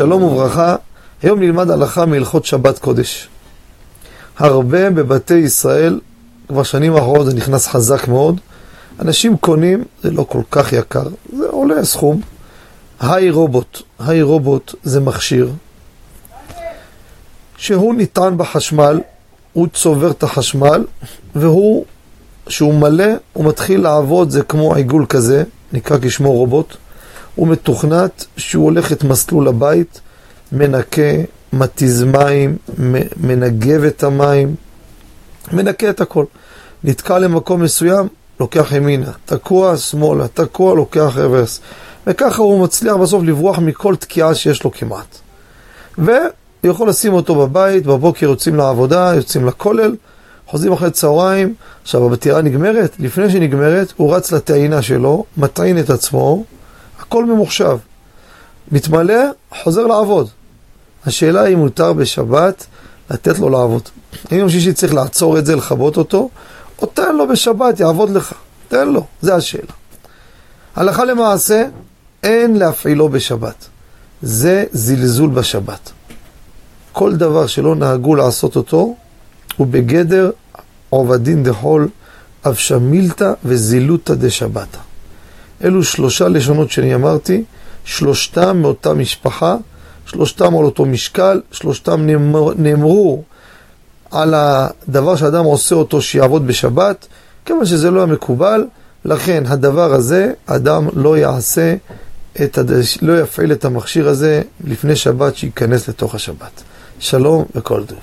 שלום וברכה, היום נלמד הלכה מהלכות שבת קודש. הרבה בבתי ישראל, כבר שנים האחרונות זה נכנס חזק מאוד, אנשים קונים, זה לא כל כך יקר, זה עולה סכום. היי רובוט, היי רובוט זה מכשיר שהוא נטען בחשמל, הוא צובר את החשמל, והוא, כשהוא מלא, הוא מתחיל לעבוד, זה כמו עיגול כזה, נקרא כשמו רובוט. הוא מתוכנת שהוא הולך את מסלול הבית, מנקה, מתיז מים, מנגב את המים, מנקה את הכל. נתקע למקום מסוים, לוקח ימינה, תקוע שמאלה, תקוע, לוקח רוורס. וככה הוא מצליח בסוף לברוח מכל תקיעה שיש לו כמעט. והוא יכול לשים אותו בבית, בבוקר יוצאים לעבודה, יוצאים לכולל, חוזרים אחרי צהריים, עכשיו הבטירה נגמרת, לפני שהיא נגמרת, הוא רץ לטעינה שלו, מטעין את עצמו, הכל ממוחשב. מתמלא, חוזר לעבוד. השאלה היא אם מותר בשבת לתת לו לעבוד. אם יום שישי צריך לעצור את זה, לכבות אותו, או תן לו בשבת, יעבוד לך. תן לו, זה השאלה. הלכה למעשה, אין להפעילו בשבת. זה זלזול בשבת. כל דבר שלא נהגו לעשות אותו, הוא בגדר עובדין דחול, אבשמילתא וזילותא דשבתא. אלו שלושה לשונות שאני אמרתי, שלושתם מאותה משפחה, שלושתם על אותו משקל, שלושתם נאמר, נאמרו על הדבר שאדם עושה אותו שיעבוד בשבת, כיוון שזה לא המקובל, לכן הדבר הזה, אדם לא יעשה, את הדש... לא יפעיל את המכשיר הזה לפני שבת שייכנס לתוך השבת. שלום וכל טוב.